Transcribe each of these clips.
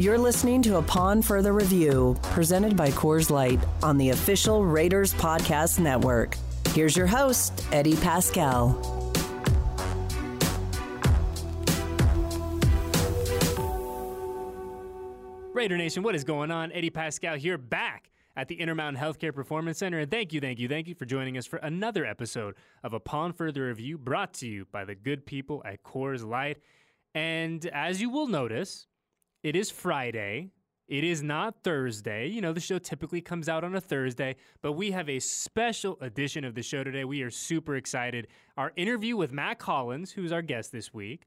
You're listening to Upon Further Review, presented by Coors Light on the official Raiders Podcast Network. Here's your host, Eddie Paskal. Raider Nation, what is going on? Eddie Paskal here, back at the Intermountain Healthcare Performance Center. And thank you, thank you, thank you for joining us for another episode of Upon Further Review brought to you by the good people at Coors Light. And as you will notice, it is Friday. It is not Thursday. You know, the show typically comes out on a Thursday, but we have a special edition of the show today. We are super excited. Our interview with Mack Hollins, who's our guest this week,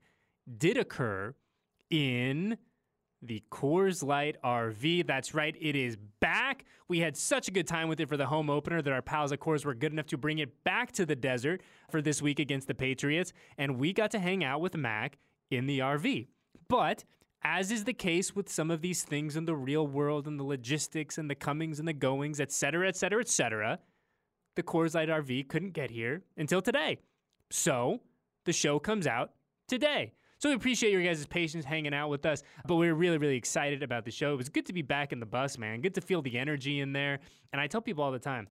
did occur in the Coors Light RV. That's right, it is back. We had such a good time with it for the home opener that our pals at Coors were good enough to bring it back to the desert for this week against the Patriots, and we got to hang out with Mac in the RV. But as is the case with some of these things in the real world and the logistics and the comings and the goings, et cetera, et cetera, et cetera, the Coors Light RV couldn't get here until today. So the show comes out today. So we appreciate your guys' patience hanging out with us, but we're really, really excited about the show. It was good to be back in the bus, man. Good to feel the energy in there. And I tell people all the time,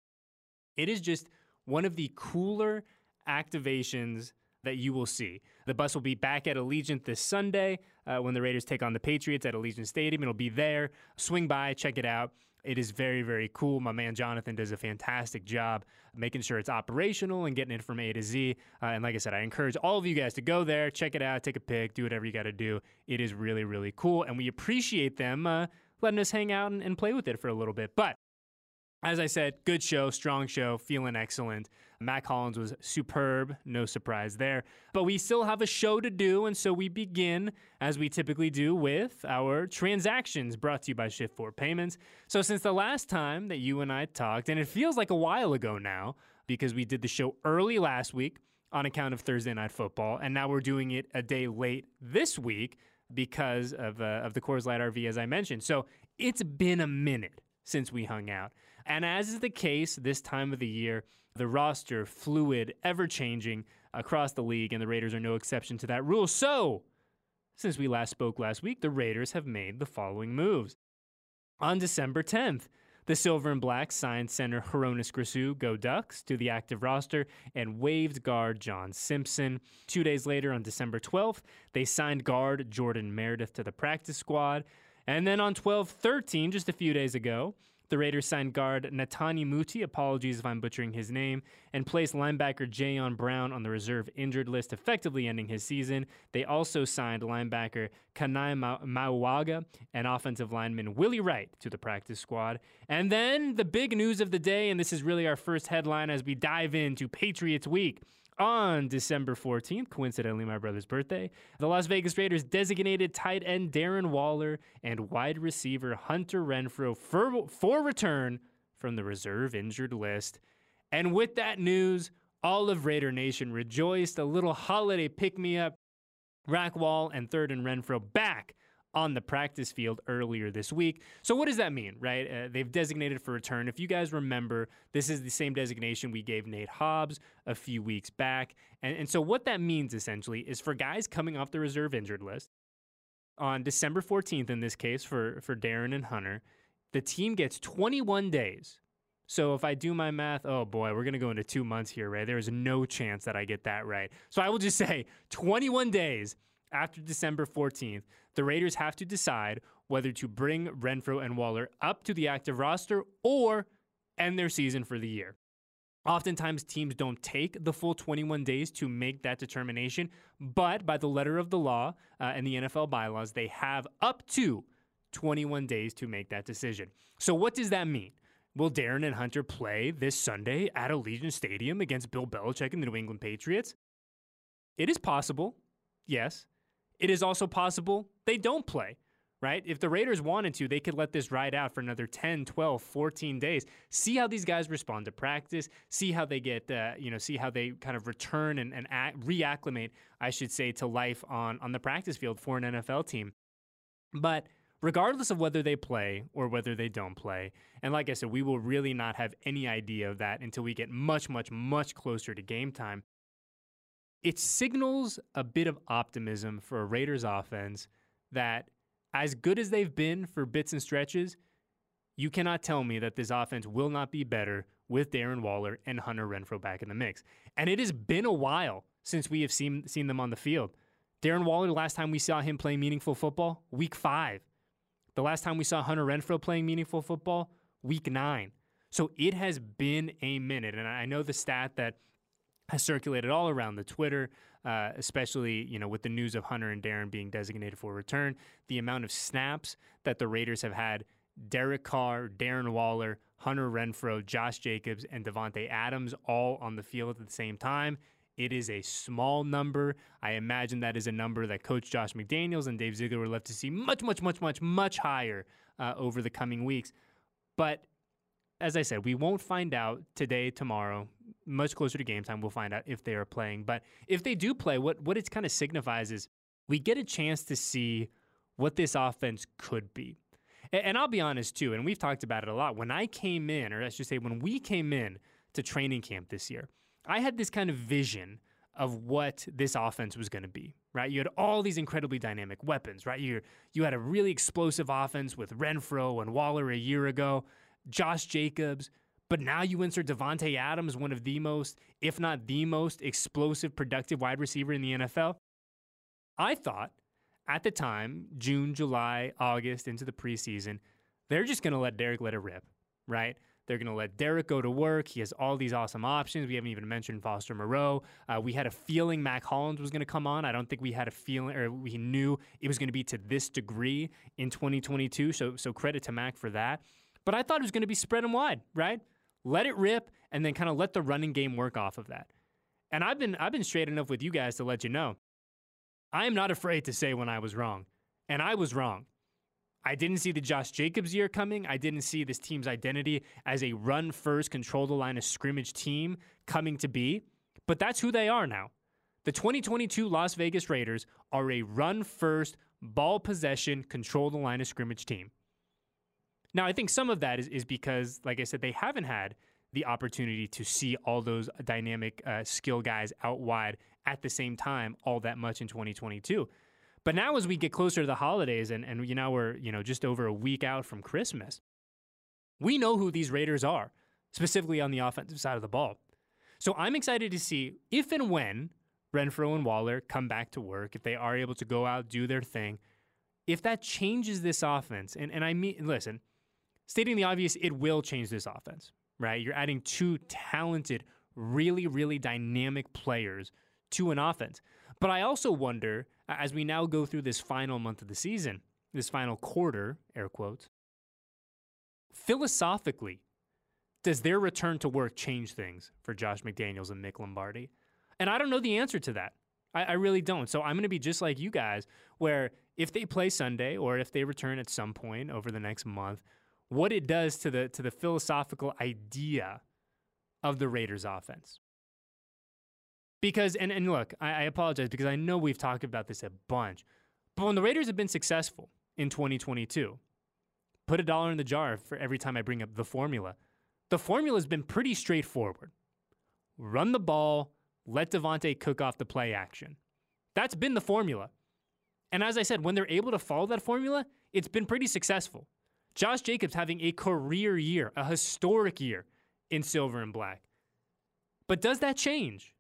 it is just one of the cooler activations that you will see. The bus will be back at Allegiant this Sunday uh, when the Raiders take on the Patriots at Allegiant Stadium. It'll be there. Swing by, check it out. It is very, very cool. My man Jonathan does a fantastic job making sure it's operational and getting it from A to Z. Uh, and like I said, I encourage all of you guys to go there, check it out, take a pic, do whatever you got to do. It is really, really cool. And we appreciate them uh, letting us hang out and, and play with it for a little bit. But as I said, good show, strong show, feeling excellent. Mack Hollins was superb, no surprise there. But we still have a show to do, and so we begin, as we typically do, with our transactions brought to you by Shift 4 Payments. So, since the last time that you and I talked, and it feels like a while ago now, because we did the show early last week on account of Thursday Night Football, and now we're doing it a day late this week because of, uh, of the Coors Light RV, as I mentioned. So, it's been a minute since we hung out. And as is the case this time of the year, the roster fluid, ever changing across the league, and the Raiders are no exception to that rule. So, since we last spoke last week, the Raiders have made the following moves. On December 10th, the Silver and Black signed center Hroniss Grasu, go Ducks, to the active roster and waived guard John Simpson. Two days later, on December 12th, they signed guard Jordan Meredith to the practice squad. And then on 12 13, just a few days ago, the Raiders signed guard Netane Muti, apologies if I'm butchering his name, and placed linebacker Jayon Brown on the reserve injured list, effectively ending his season. They also signed linebacker Kana'i Mauga and offensive lineman Willie Wright to the practice squad. And then the big news of the day, and this is really our first headline as we dive into Patriots Week on December 14th, coincidentally my brother's birthday, the Las Vegas Raiders designated tight end Darren Waller and wide receiver Hunter Renfrow for, for return from the reserve injured list. And with that news, all of Raider Nation rejoiced. A little holiday pick me up. Rackwall and Third and Renfrow back on the practice field earlier this week. So, what does that mean, right? Uh, they've designated for return. If you guys remember, this is the same designation we gave Nate Hobbs a few weeks back. And, and so, what that means essentially is for guys coming off the reserve injured list on December 14th, in this case, for, for Darren and Hunter, the team gets 21 days. So if I do my math, oh boy, we're going to go into two months here, right? There is no chance that I get that right. So I will just say 21 days after December 14th, the Raiders have to decide whether to bring Renfrow and Waller up to the active roster or end their season for the year. Oftentimes, teams don't take the full 21 days to make that determination, but by the letter of the law uh, and the NFL bylaws, they have up to 21 days to make that decision. So, what does that mean? Will Darren and Hunter play this Sunday at Allegiant Stadium against Bill Belichick and the New England Patriots? It is possible, yes. It is also possible they don't play, right? If the Raiders wanted to, they could let this ride out for another 10, 12, 14 days. See how these guys respond to practice, see how they get, uh, you know, see how they kind of return and, and act, reacclimate, I should say, to life on, on the practice field for an NFL team. But regardless of whether they play or whether they don't play, and like I said, we will really not have any idea of that until we get much, much, much closer to game time. It signals a bit of optimism for a Raiders offense that, as good as they've been for bits and stretches, you cannot tell me that this offense will not be better with Darren Waller and Hunter Renfrow back in the mix. And it has been a while since we have seen, seen them on the field. Darren Waller, the last time we saw him play meaningful football, week five. The last time we saw Hunter Renfrow playing meaningful football, week nine. So it has been a minute. And I know the stat that has circulated all around the Twitter, uh, especially you know with the news of Hunter and Darren being designated for return. The amount of snaps that the Raiders have had Derek Carr, Darren Waller, Hunter Renfrow, Josh Jacobs, and Davante Adams all on the field at the same time. It is a small number. I imagine that is a number that Coach Josh McDaniels and Dave Ziegler would love to see much, much, much, much, much higher uh, over the coming weeks. But as I said, we won't find out today, tomorrow, much closer to game time. We'll find out if they are playing. But if they do play, what what it kind of signifies is we get a chance to see what this offense could be. And, and I'll be honest too, and we've talked about it a lot. When I came in, or I should say, when we came in to training camp this year, I had this kind of vision of what this offense was going to be, right? You had all these incredibly dynamic weapons, right? You you had a really explosive offense with Renfrow and Waller a year ago. Josh Jacobs, but now you insert Davante Adams, one of the most, if not the most explosive, productive wide receiver in the NFL. I thought at the time, June, July, August, into the preseason, they're just going to let Derek let it rip, right? They're going to let Derek go to work. He has all these awesome options. We haven't even mentioned Foster Moreau. Uh, we had a feeling Mack Hollins was going to come on. I don't think we had a feeling, or we knew it was going to be to this degree in 2022. So, so credit to Mac for that. But I thought it was going to be spread and wide, right? Let it rip and then kind of let the running game work off of that. And I've been I've been straight enough with you guys to let you know. I am not afraid to say when I was wrong. And I was wrong. I didn't see the Josh Jacobs year coming. I didn't see this team's identity as a run first, control the line of scrimmage team coming to be. But that's who they are now. The 2022 Las Vegas Raiders are a run first, ball possession, control the line of scrimmage team. Now, I think some of that is, is because, like I said, they haven't had the opportunity to see all those dynamic uh, skill guys out wide at the same time all that much in 2022. But now, as we get closer to the holidays, and, and you know we're you know just over a week out from Christmas, we know who these Raiders are, specifically on the offensive side of the ball. So I'm excited to see if and when Renfrow and Waller come back to work, if they are able to go out do their thing, if that changes this offense. And and I mean, listen, stating the obvious, it will change this offense, right? You're adding two talented, really, really dynamic players to an offense. But I also wonder, as we now go through this final month of the season, this final quarter, air quotes, philosophically, does their return to work change things for Josh McDaniels and Mick Lombardi? And I don't know the answer to that. I, I really don't. So I'm going to be just like you guys, where if they play Sunday or if they return at some point over the next month, what it does to the to the philosophical idea of the Raiders offense. Because and, and look, I, I apologize because I know we've talked about this a bunch. But when the Raiders have been successful in 2022, put a dollar in the jar for every time I bring up the formula. The formula has been pretty straightforward. Run the ball, let Davante cook off the play action. That's been the formula. And as I said, when they're able to follow that formula, it's been pretty successful. Josh Jacobs having a career year, a historic year in silver and black. But does that change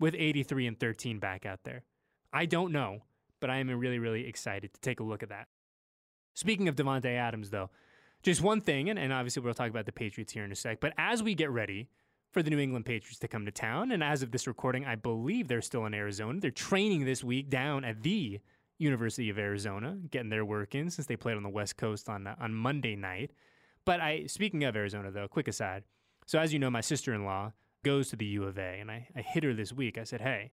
with 83 and 13 back out there? I don't know, but I am really, really excited to take a look at that. Speaking of Davante Adams, though, just one thing, and, and obviously we'll talk about the Patriots here in a sec, but as we get ready for the New England Patriots to come to town, and as of this recording, I believe they're still in Arizona. They're training this week down at the University of Arizona, getting their work in since they played on the West Coast on uh, on Monday night. But I, speaking of Arizona, though, quick aside. So as you know, my sister-in-law goes to the U of A, and I, I hit her this week. I said, "Hey,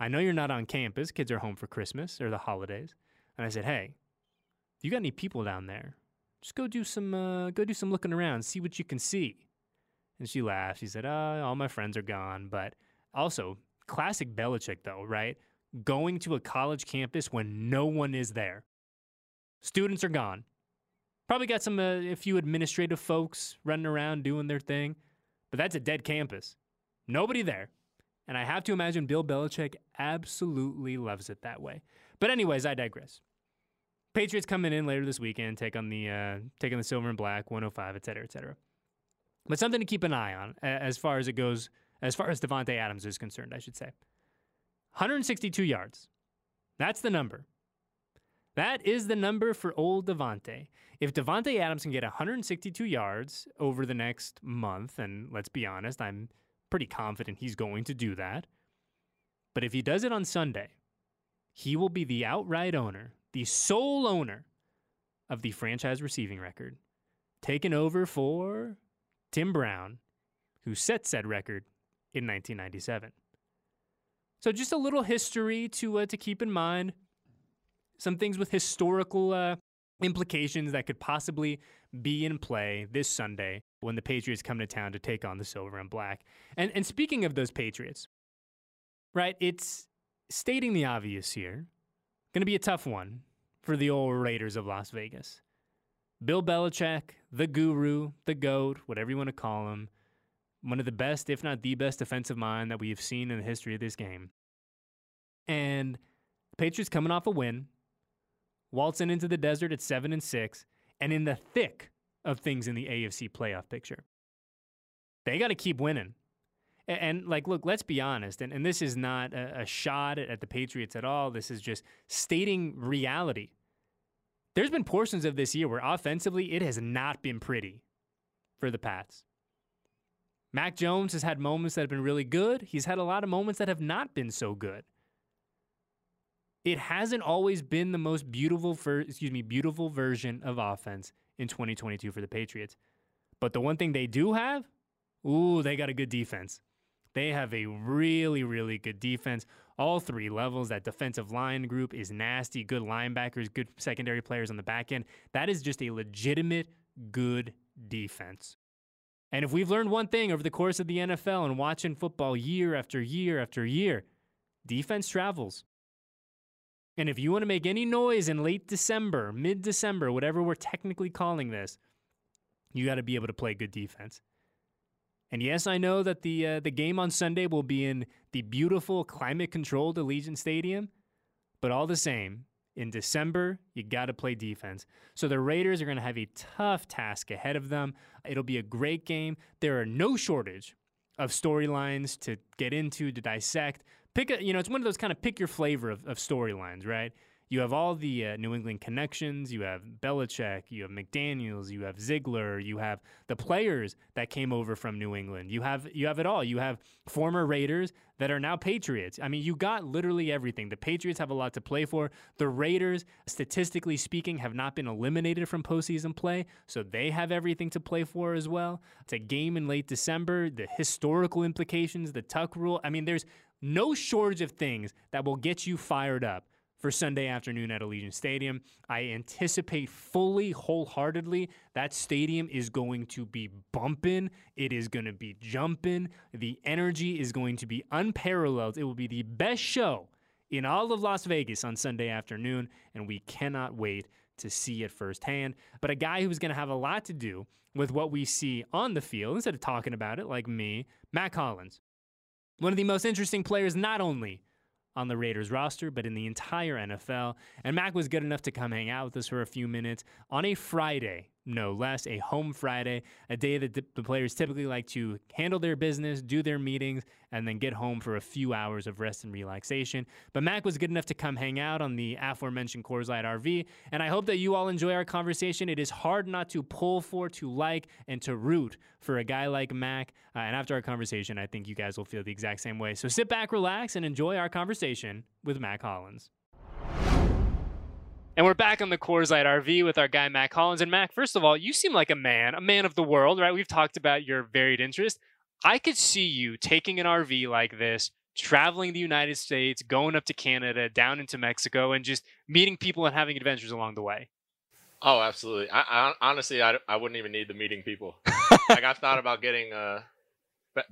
I know you're not on campus. Kids are home for Christmas or the holidays. And I said, Hey, you got any people down there, just go do some uh, go do some looking around, see what you can see. And she laughed. She said, uh, all my friends are gone. But also, classic Belichick, though, right? Going to a college campus when no one is there. Students are gone. Probably got some uh, a few administrative folks running around doing their thing, but that's a dead campus. Nobody there. And I have to imagine Bill Belichick absolutely loves it that way. But anyways, I digress. Patriots coming in later this weekend, take on the uh, take on the silver and black, 105, et cetera, et cetera. But something to keep an eye on as far as it goes, as far as Davante Adams is concerned, I should say. 162 yards. That's the number. That is the number for old Davante. If Davante Adams can get 162 yards over the next month, and let's be honest, I'm pretty confident he's going to do that. But if he does it on Sunday, he will be the outright owner, the sole owner of the franchise receiving record, taken over for Tim Brown, who set said record in 1997. So just a little history to uh, to keep in mind some things with historical uh, implications that could possibly be in play this Sunday when the Patriots come to town to take on the silver and black. And and speaking of those Patriots, right? It's stating the obvious here. Going to be a tough one for the old Raiders of Las Vegas. Bill Belichick, the guru, the goat, whatever you want to call him, one of the best, if not the best defensive mind that we have seen in the history of this game. And Patriots coming off a win waltzing into the desert at seven and six, and in the thick of things in the AFC playoff picture. They got to keep winning. And, and, like, look, let's be honest, and, and this is not a, a shot at, at the Patriots at all. This is just stating reality. There's been portions of this year where offensively it has not been pretty for the Pats. Mac Jones has had moments that have been really good. He's had a lot of moments that have not been so good it hasn't always been the most beautiful, excuse me, beautiful version of offense in 2022 for the Patriots. But the one thing they do have, ooh, they got a good defense. They have a really, really good defense. All three levels. That defensive line group is nasty. Good linebackers, good secondary players on the back end. That is just a legitimate good defense. And if we've learned one thing over the course of the NFL and watching football year after year after year, defense travels. And if you want to make any noise in late December, mid December, whatever we're technically calling this, you got to be able to play good defense. And yes, I know that the uh, the game on Sunday will be in the beautiful climate controlled Allegiant Stadium, but all the same, in December, you got to play defense. So the Raiders are going to have a tough task ahead of them. It'll be a great game. There are no shortage of storylines to get into, to dissect pick a, you know, it's one of those kind of pick your flavor of, of storylines, right? You have all the uh, New England connections. You have Belichick. You have McDaniels. You have Ziegler. You have the players that came over from New England. You have you have it all. You have former Raiders that are now Patriots. I mean, you got literally everything. The Patriots have a lot to play for. The Raiders, statistically speaking, have not been eliminated from postseason play, so they have everything to play for as well. It's a game in late December. The historical implications, the Tuck rule. I mean, there's no shortage of things that will get you fired up for Sunday afternoon at Allegiant Stadium. I anticipate fully, wholeheartedly, that stadium is going to be bumping. It is going to be jumping. The energy is going to be unparalleled. It will be the best show in all of Las Vegas on Sunday afternoon, and we cannot wait to see it firsthand. But a guy who's going to have a lot to do with what we see on the field, instead of talking about it like me, Mack Hollins. One of the most interesting players, not only on the Raiders roster, but in the entire NFL. And Mac was good enough to come hang out with us for a few minutes on a Friday no less, a home Friday, a day that the players typically like to handle their business, do their meetings, and then get home for a few hours of rest and relaxation. But Mac was good enough to come hang out on the aforementioned Coors Light RV, and I hope that you all enjoy our conversation. It is hard not to pull for, to like, and to root for a guy like Mac. Uh, and after our conversation, I think you guys will feel the exact same way. So sit back, relax, and enjoy our conversation with Mack Hollins. And we're back on the Coors Light RV with our guy Mack Hollins. And Mac, first of all, you seem like a man, a man of the world, right? We've talked about your varied interests. I could see you taking an RV like this traveling the United States, going up to Canada, down into Mexico, and just meeting people and having adventures along the way. Oh, absolutely. I, I honestly, I, I wouldn't even need the meeting people. like I've thought about getting uh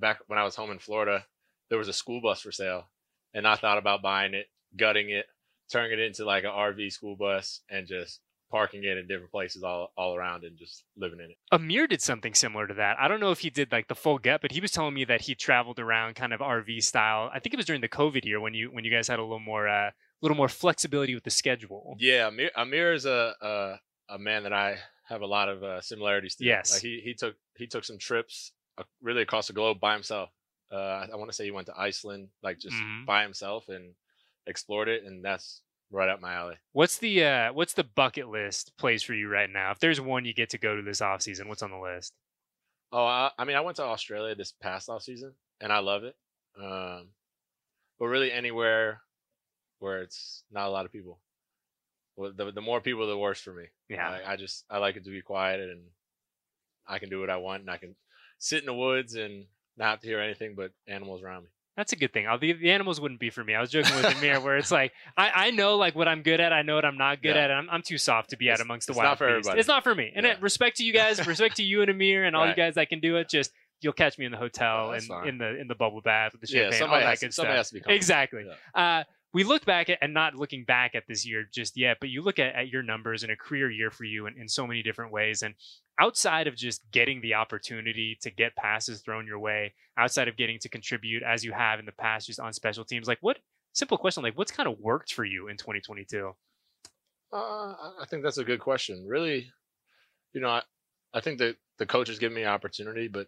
back when I was home in Florida, there was a school bus for sale, and I thought about buying it, gutting it, turning it into like an RV school bus, and just parking it in different places all, all around and just living in it. Amir did something similar to that. I don't know if he did like the full get, but he was telling me that he traveled around kind of RV style. I think it was during the COVID year when you when you guys had a little more uh, little more flexibility with the schedule. Yeah, Amir, Amir is a, a a man that I have a lot of uh, similarities to. Yes, like he he took he took some trips uh, really across the globe by himself. Uh, I, I want to say he went to Iceland, like just mm-hmm. by himself, and explored it, and that's right up my alley. What's the uh, what's the bucket list place for you right now? If there's one you get to go to this off season, what's on the list? Oh, I, I mean, I went to Australia this past off season, and I love it. Um, but really, anywhere where it's not a lot of people. Well, the the more people, the worse for me. Yeah, like, I just I like it to be quiet, and I can do what I want, and I can sit in the woods and not have to hear anything but animals around me. That's a good thing. I'll, the, the animals wouldn't be for me. I was joking with Amir where it's like I, I know like what I'm good at. I know what I'm not good yeah. at. I'm, I'm too soft to be it's, out amongst the it's wild. Not for everybody. It's not for me. And yeah. it, respect to you guys, respect to you and Amir and all right. you guys that can do it. Just you'll catch me in the hotel and in the in the bubble bath with the champagne. Yeah, somebody, all has, good somebody stuff. has to be exactly. Yeah. Uh, we look back at and not looking back at this year just yet, but you look at, at your numbers and a career year for you in, in so many different ways. And outside of just getting the opportunity to get passes thrown your way, outside of getting to contribute as you have in the past just on special teams, like what simple question, like what's kind of worked for you in 2022? Uh, I think that's a good question. Really, you know, I, I think that the coaches give me opportunity, but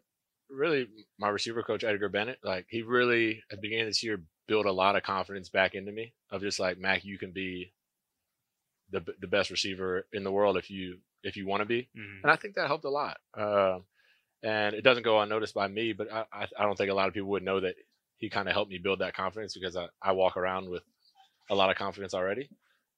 really my receiver coach, Edgar Bennett, like he really at the beginning of this year built a lot of confidence back into me of just like, Mac, you can be the, the best receiver in the world if you if you want to be. Mm-hmm. And I think that helped a lot. Uh, and it doesn't go unnoticed by me, but I, I, I don't think a lot of people would know that he kind of helped me build that confidence because I, I walk around with a lot of confidence already.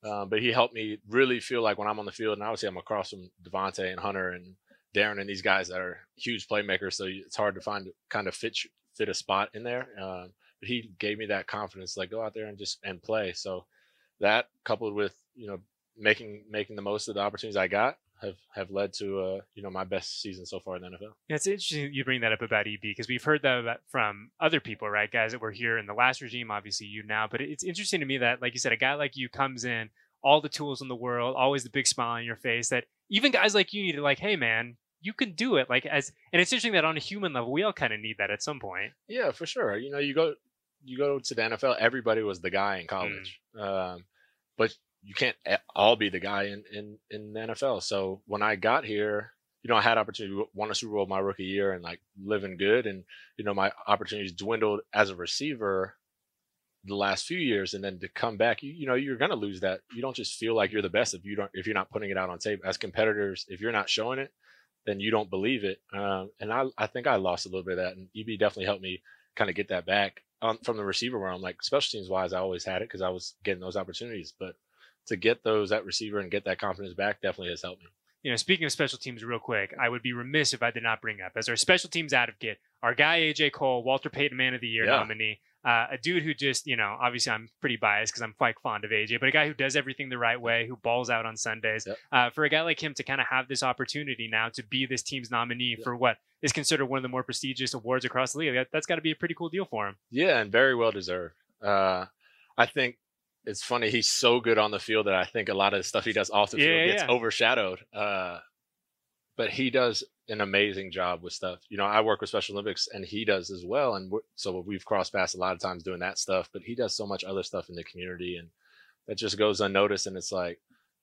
Um, but he helped me really feel like when I'm on the field, and obviously I'm across from Davante and Hunter and Darren and these guys that are huge playmakers, so it's hard to find kind of fit fit a spot in there. But he gave me that confidence, like go out there and just and play. So that coupled with you know making making the most of the opportunities I got, have have led to uh, you know my best season so far in the NFL. Yeah, it's interesting you bring that up about EB because we've heard that from other people, right? Guys that were here in the last regime, obviously you now, but it's interesting to me that, like you said, a guy like you comes in, all the tools in the world, always the big smile on your face. That even guys like you need to like, hey man, you can do it. Like as, and it's interesting that on a human level, we all kind of need that at some point. Yeah, for sure. You know, you go you go to the NFL, everybody was the guy in college. Mm. Um, but you can't all be the guy in, in, in the NFL. So when I got here, you know, I had opportunity to win a Super Bowl my rookie year and like living good. And, you know, my opportunities dwindled as a receiver the last few years. And then to come back, you, you know, you're going to lose that. You don't just feel like you're the best if you don't, if you're not putting it out on tape as competitors, if you're not showing it, then you don't believe it. Um, and I, I think I lost a little bit of that and EB definitely helped me kind of get that back um, from the receiver where I'm like special teams wise, I always had it because I was getting those opportunities, but to get those at receiver and get that confidence back definitely has helped me. You know, speaking of special teams, real quick, I would be remiss if I did not bring up as our special teams advocate, our guy AJ Cole, Walter Payton Man of the Year yeah. nominee, uh, a dude who just, you know, obviously I'm pretty biased because I'm quite fond of AJ, but a guy who does everything the right way, who balls out on Sundays. Yep. Uh, for a guy like him to kind of have this opportunity now to be this team's nominee yep. for what is considered one of the more prestigious awards across the league, that, has got to be a pretty cool deal for him. Yeah, and very well deserved. Uh, I think it's funny. He's so good on the field that I think a lot of the stuff he does off the field gets yeah. overshadowed. But he does an amazing job with stuff. You know, I work with Special Olympics, and he does as well. And so we've crossed paths a lot of times doing that stuff. But he does so much other stuff in the community, and that just goes unnoticed. And it's like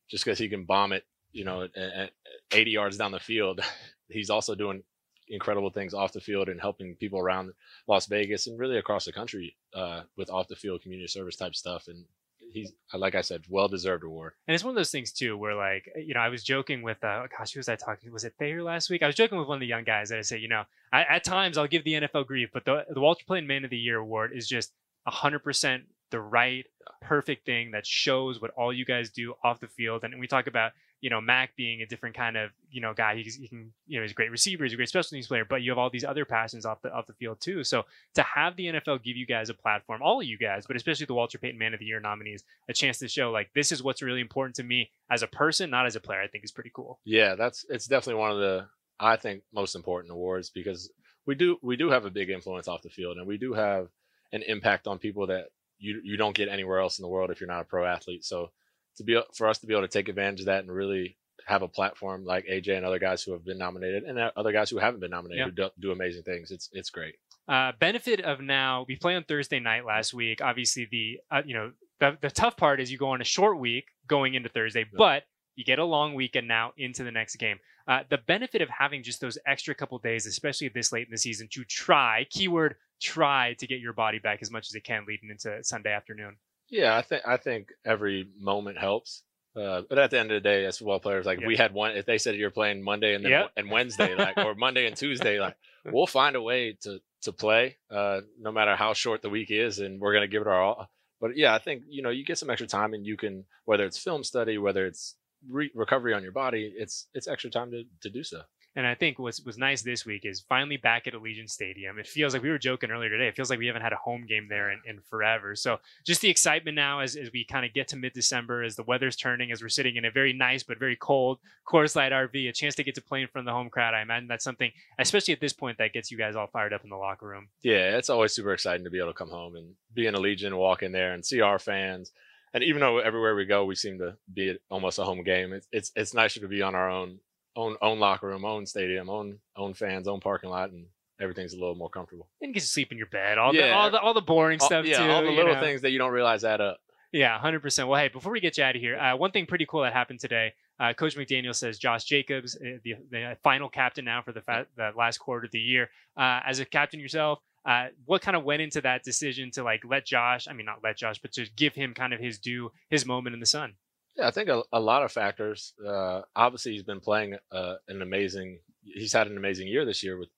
just because he can bomb it, you know, at 80 yards down the field, he's also doing incredible things off the field and helping people around Las Vegas and really across the country uh, with off the field community service type stuff. And he's like I said, well deserved award. And it's one of those things too, where like you know, I was joking with uh, gosh, who was I talking? Was it Thayer last week? I was joking with one of the young guys that I say, you know, I, at times I'll give the NFL grief, but the the Walter Payton Man of the Year award is just hundred percent the right perfect thing that shows what all you guys do off the field and we talk about you know, Mac being a different kind of, you know, guy. He's, he can, you know, he's a great receiver, he's a great special teams player, but you have all these other passions off the off the field too. So to have the NFL give you guys a platform, all of you guys, but especially the Walter Payton Man of the Year nominees, a chance to show like this is what's really important to me as a person, not as a player, I think is pretty cool. Yeah, that's it's definitely one of the I think most important awards because we do we do have a big influence off the field and we do have an impact on people that you you don't get anywhere else in the world if you're not a pro athlete. So to be for us to be able to take advantage of that and really have a platform like AJ and other guys who have been nominated and other guys who haven't been nominated who do, do, amazing things. It's it's great. Uh, benefit of now we play on Thursday night last week. Obviously the uh, you know the the tough part is you go on a short week going into Thursday, yeah. but you get a long weekend now into the next game. Uh, the benefit of having just those extra couple days, especially this late in the season, to try keyword try to get your body back as much as it can leading into Sunday afternoon. Yeah, I think I think every moment helps. Uh, but at the end of the day, as football players, like if we had one, if they said you're playing Monday and then yep. and Wednesday, like or Monday and Tuesday, like we'll find a way to to play, uh, no matter how short the week is, and we're gonna give it our all. But yeah, I think you know you get some extra time, and you can whether it's film study, whether it's re- recovery on your body, it's it's extra time to to do so. And I think what's was nice this week is finally back at Allegiant Stadium. It feels like we were joking earlier today. It feels like we haven't had a home game there in, in forever. So just the excitement now as, as we kind of get to mid December, as the weather's turning, as we're sitting in a very nice but very cold Coors Light RV, a chance to get to play in front of the home crowd. I imagine that's something, especially at this point, that gets you guys all fired up in the locker room. Yeah, it's always super exciting to be able to come home and be in Allegiant, walk in there and see our fans and even though everywhere we go, we seem to be almost a home game, it's it's, it's nicer to be on our own own own locker room, own stadium, own own fans, own parking lot, and everything's a little more comfortable. And you get to sleep in your bed. All yeah. the all the all the boring all, stuff yeah, too. all the little know? things that you don't realize add up. Yeah, hundred percent. Well, hey, before we get you out of here, uh, one thing pretty cool that happened today. Uh, Coach McDaniel says Josh Jacobs, uh, the, the final captain now for the, fa- the last quarter of the year. Uh, as a captain yourself, uh, what kind of went into that decision to like let Josh? I mean, not let Josh, but to give him kind of his due, his moment in the sun. Yeah, I think a, a lot of factors. Uh, obviously, he's been playing uh, an amazing. He's had an amazing year this year with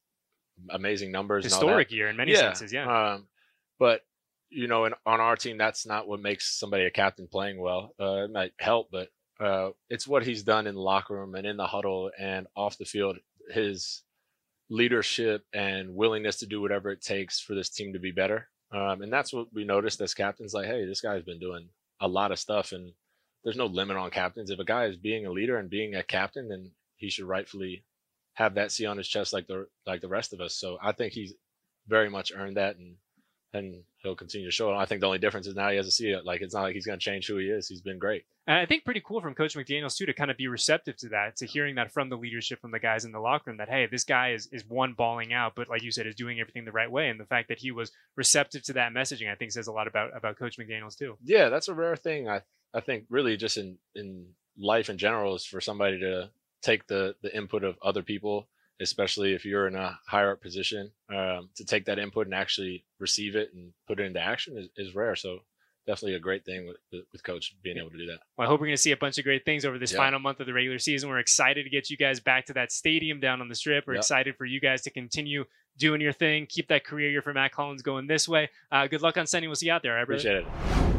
amazing numbers. Historic year in many yeah. senses, yeah. Um, but you know, in, on our team, that's not what makes somebody a captain playing well. Uh, it might help, but uh, it's what he's done in the locker room and in the huddle and off the field. His leadership and willingness to do whatever it takes for this team to be better. Um, and that's what we noticed as captains. Like, hey, this guy's been doing a lot of stuff, and there's no limit on captains. If a guy is being a leader and being a captain, then he should rightfully have that C on his chest like the like the rest of us. So I think he's very much earned that, and and he'll continue to show it. I think the only difference is now he has a C. Like it's not like he's going to change who he is. He's been great. And I think pretty cool from Coach McDaniels too to kind of be receptive to that, to hearing that from the leadership from the guys in the locker room that hey, this guy is is one balling out, but like you said, is doing everything the right way. And the fact that he was receptive to that messaging, I think says a lot about about Coach McDaniels too. Yeah, that's a rare thing. I I think really just in in life in general is for somebody to take the the input of other people, especially if you're in a higher up position, um, to take that input and actually receive it and put it into action is, is rare. So definitely a great thing with with coach being able to do that. Well, I hope we're going to see a bunch of great things over this final month of the regular season. We're excited to get you guys back to that stadium down on the strip. We're excited for you guys to continue doing your thing, keep that career year for Mack Hollins going this way. Uh, good luck on Sunday. We'll see you out there. Right? Appreciate it.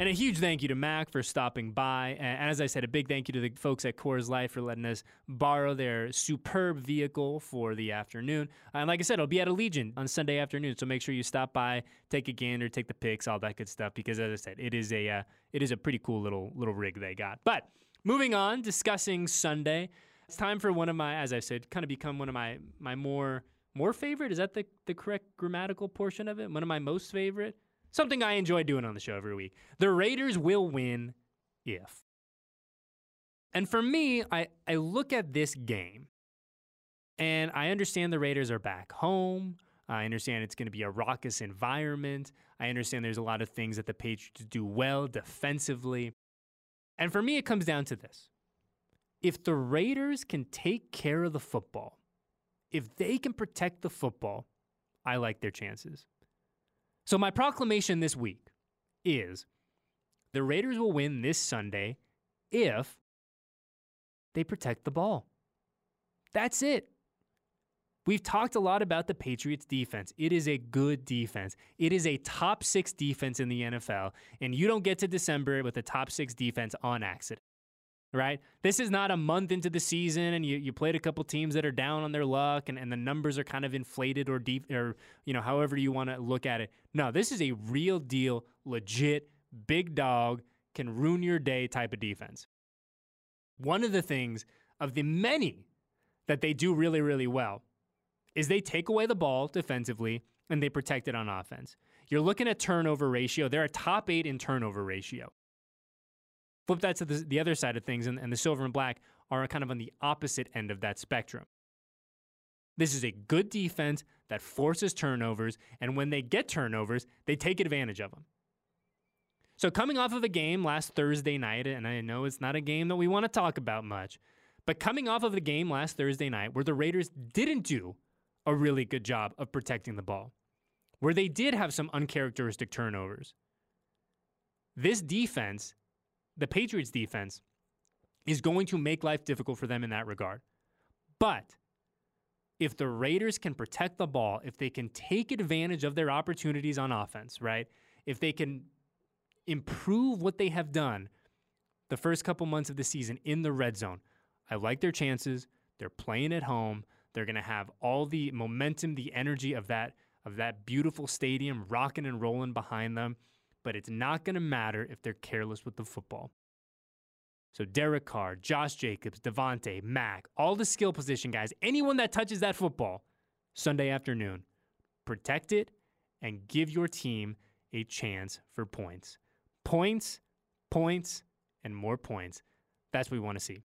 And a huge thank you to Mac for stopping by. And as I said, a big thank you to the folks at Coors Light for letting us borrow their superb vehicle for the afternoon. And like I said, it'll be at Allegiant on Sunday afternoon. So make sure you stop by, take a gander, take the pics, all that good stuff. Because as I said, it is a uh, it is a pretty cool little little rig they got. But moving on, discussing Sunday, it's time for one of my, as I said, kind of become one of my my more more favorite. Is that the the correct grammatical portion of it? One of my most favorite Something I enjoy doing on the show every week. The Raiders will win if. And for me, I, I look at this game and I understand the Raiders are back home. I understand it's going to be a raucous environment. I understand there's a lot of things that the Patriots do well defensively. And for me, it comes down to this if the Raiders can take care of the football, if they can protect the football, I like their chances. So, my proclamation this week is the Raiders will win this Sunday if they protect the ball. That's it. We've talked a lot about the Patriots defense. It is a good defense. It is a top six defense in the NFL, and you don't get to December with a top six defense on accident. Right? This is not a month into the season and you, you played a couple teams that are down on their luck and, and the numbers are kind of inflated or deep or, you know, however you want to look at it. No, this is a real deal, legit, big dog, can ruin your day type of defense. One of the things of the many that they do really, really well is they take away the ball defensively and they protect it on offense. You're looking at turnover ratio. They're a top eight in turnover ratio. Flip that to the, the other side of things, and, and the silver and black are kind of on the opposite end of that spectrum. This is a good defense that forces turnovers, and when they get turnovers, they take advantage of them. So, coming off of a game last Thursday night, and I know it's not a game that we want to talk about much, but coming off of the game last Thursday night where the Raiders didn't do a really good job of protecting the ball, where they did have some uncharacteristic turnovers, this defense the Patriots defense is going to make life difficult for them in that regard. But if the Raiders can protect the ball, if they can take advantage of their opportunities on offense, right? If they can improve what they have done the first couple months of the season in the red zone, I like their chances. They're playing at home. They're going to have all the momentum, the energy of that of that beautiful stadium rocking and rolling behind them but it's not going to matter if they're careless with the football. So Derek Carr, Josh Jacobs, Davante, Mack, all the skill position guys, anyone that touches that football Sunday afternoon, protect it and give your team a chance for points. Points, points, and more points. That's what we want to see.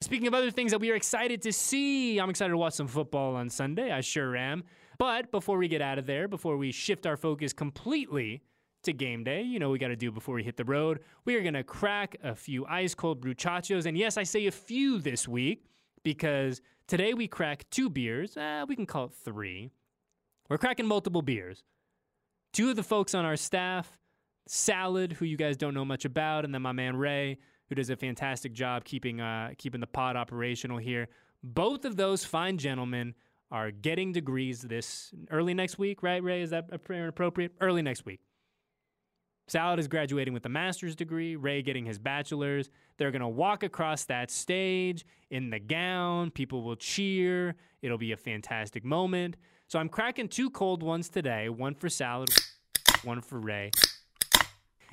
Speaking of other things that we are excited to see, I'm excited to watch some football on Sunday. I sure am. But before we get out of there, before we shift our focus completely to game day. You know, we got to do before we hit the road. We are going to crack a few ice cold bruchachos. And yes, I say a few this week because today we crack two beers. Uh, we can call it three. We're cracking multiple beers. Two of the folks on our staff, Salad, who you guys don't know much about, and then my man Ray, who does a fantastic job keeping uh, keeping the pod operational here. Both of those fine gentlemen are getting degrees this early next week, right, Ray? Is that appropriate? Early next week. Salad is graduating with a master's degree, Ray getting his bachelor's. They're going to walk across that stage in the gown. People will cheer. It'll be a fantastic moment. So I'm cracking two cold ones today one for Salad, one for Ray.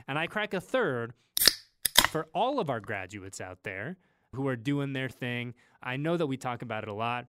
And I crack a third for all of our graduates out there who are doing their thing. I know that we talk about it a lot.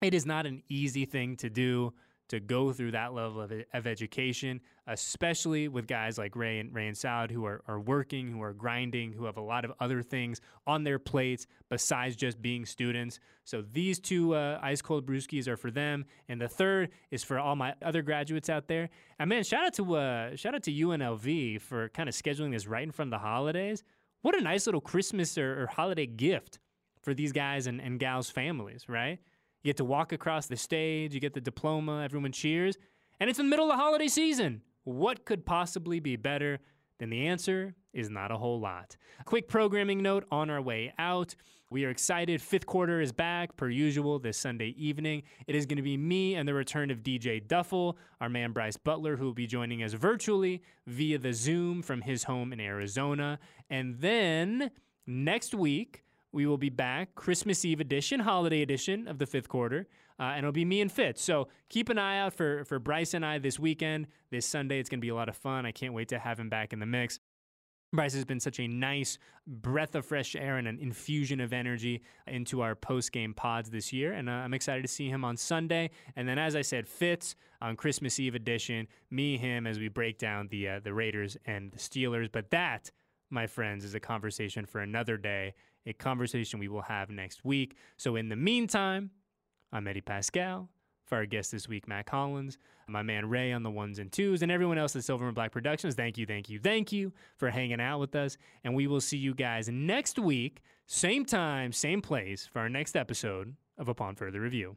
It is not an easy thing to do to go through that level of, of education, especially with guys like Ray and Ray and Salad who are, are working, who are grinding, who have a lot of other things on their plates besides just being students. So these two uh, ice cold brewskis are for them, and the third is for all my other graduates out there. And man, shout out to uh, shout out to UNLV for kind of scheduling this right in front of the holidays. What a nice little Christmas or, or holiday gift for these guys and, and gals' families, right? You get to walk across the stage, you get the diploma, everyone cheers, and it's in the middle of the holiday season. What could possibly be better? Then the answer is not a whole lot. quick programming note on our way out. We are excited. Fifth quarter is back, per usual, this Sunday evening. It is going to be me and the return of DJ Duffel, our man Bryce Butler, who will be joining us virtually via the Zoom from his home in Arizona. And then next week, we will be back, Christmas Eve edition, holiday edition of the fifth quarter, uh, and it'll be me and Fitz. So keep an eye out for for Bryce and I this weekend, this Sunday. It's going to be a lot of fun. I can't wait to have him back in the mix. Bryce has been such a nice breath of fresh air and an infusion of energy into our post game pods this year. And uh, I'm excited to see him on Sunday. And then, as I said, Fitz on Christmas Eve edition, me, him, as we break down the, uh, the Raiders and the Steelers. But that, my friends, is a conversation for another day a conversation we will have next week. So, in the meantime, I'm Eddie Paskal. For our guest this week, Mack Hollins, my man Ray on the ones and twos, and everyone else at Silver and Black Productions. Thank you, thank you, thank you for hanging out with us. And we will see you guys next week, same time, same place, for our next episode of Upon Further Review.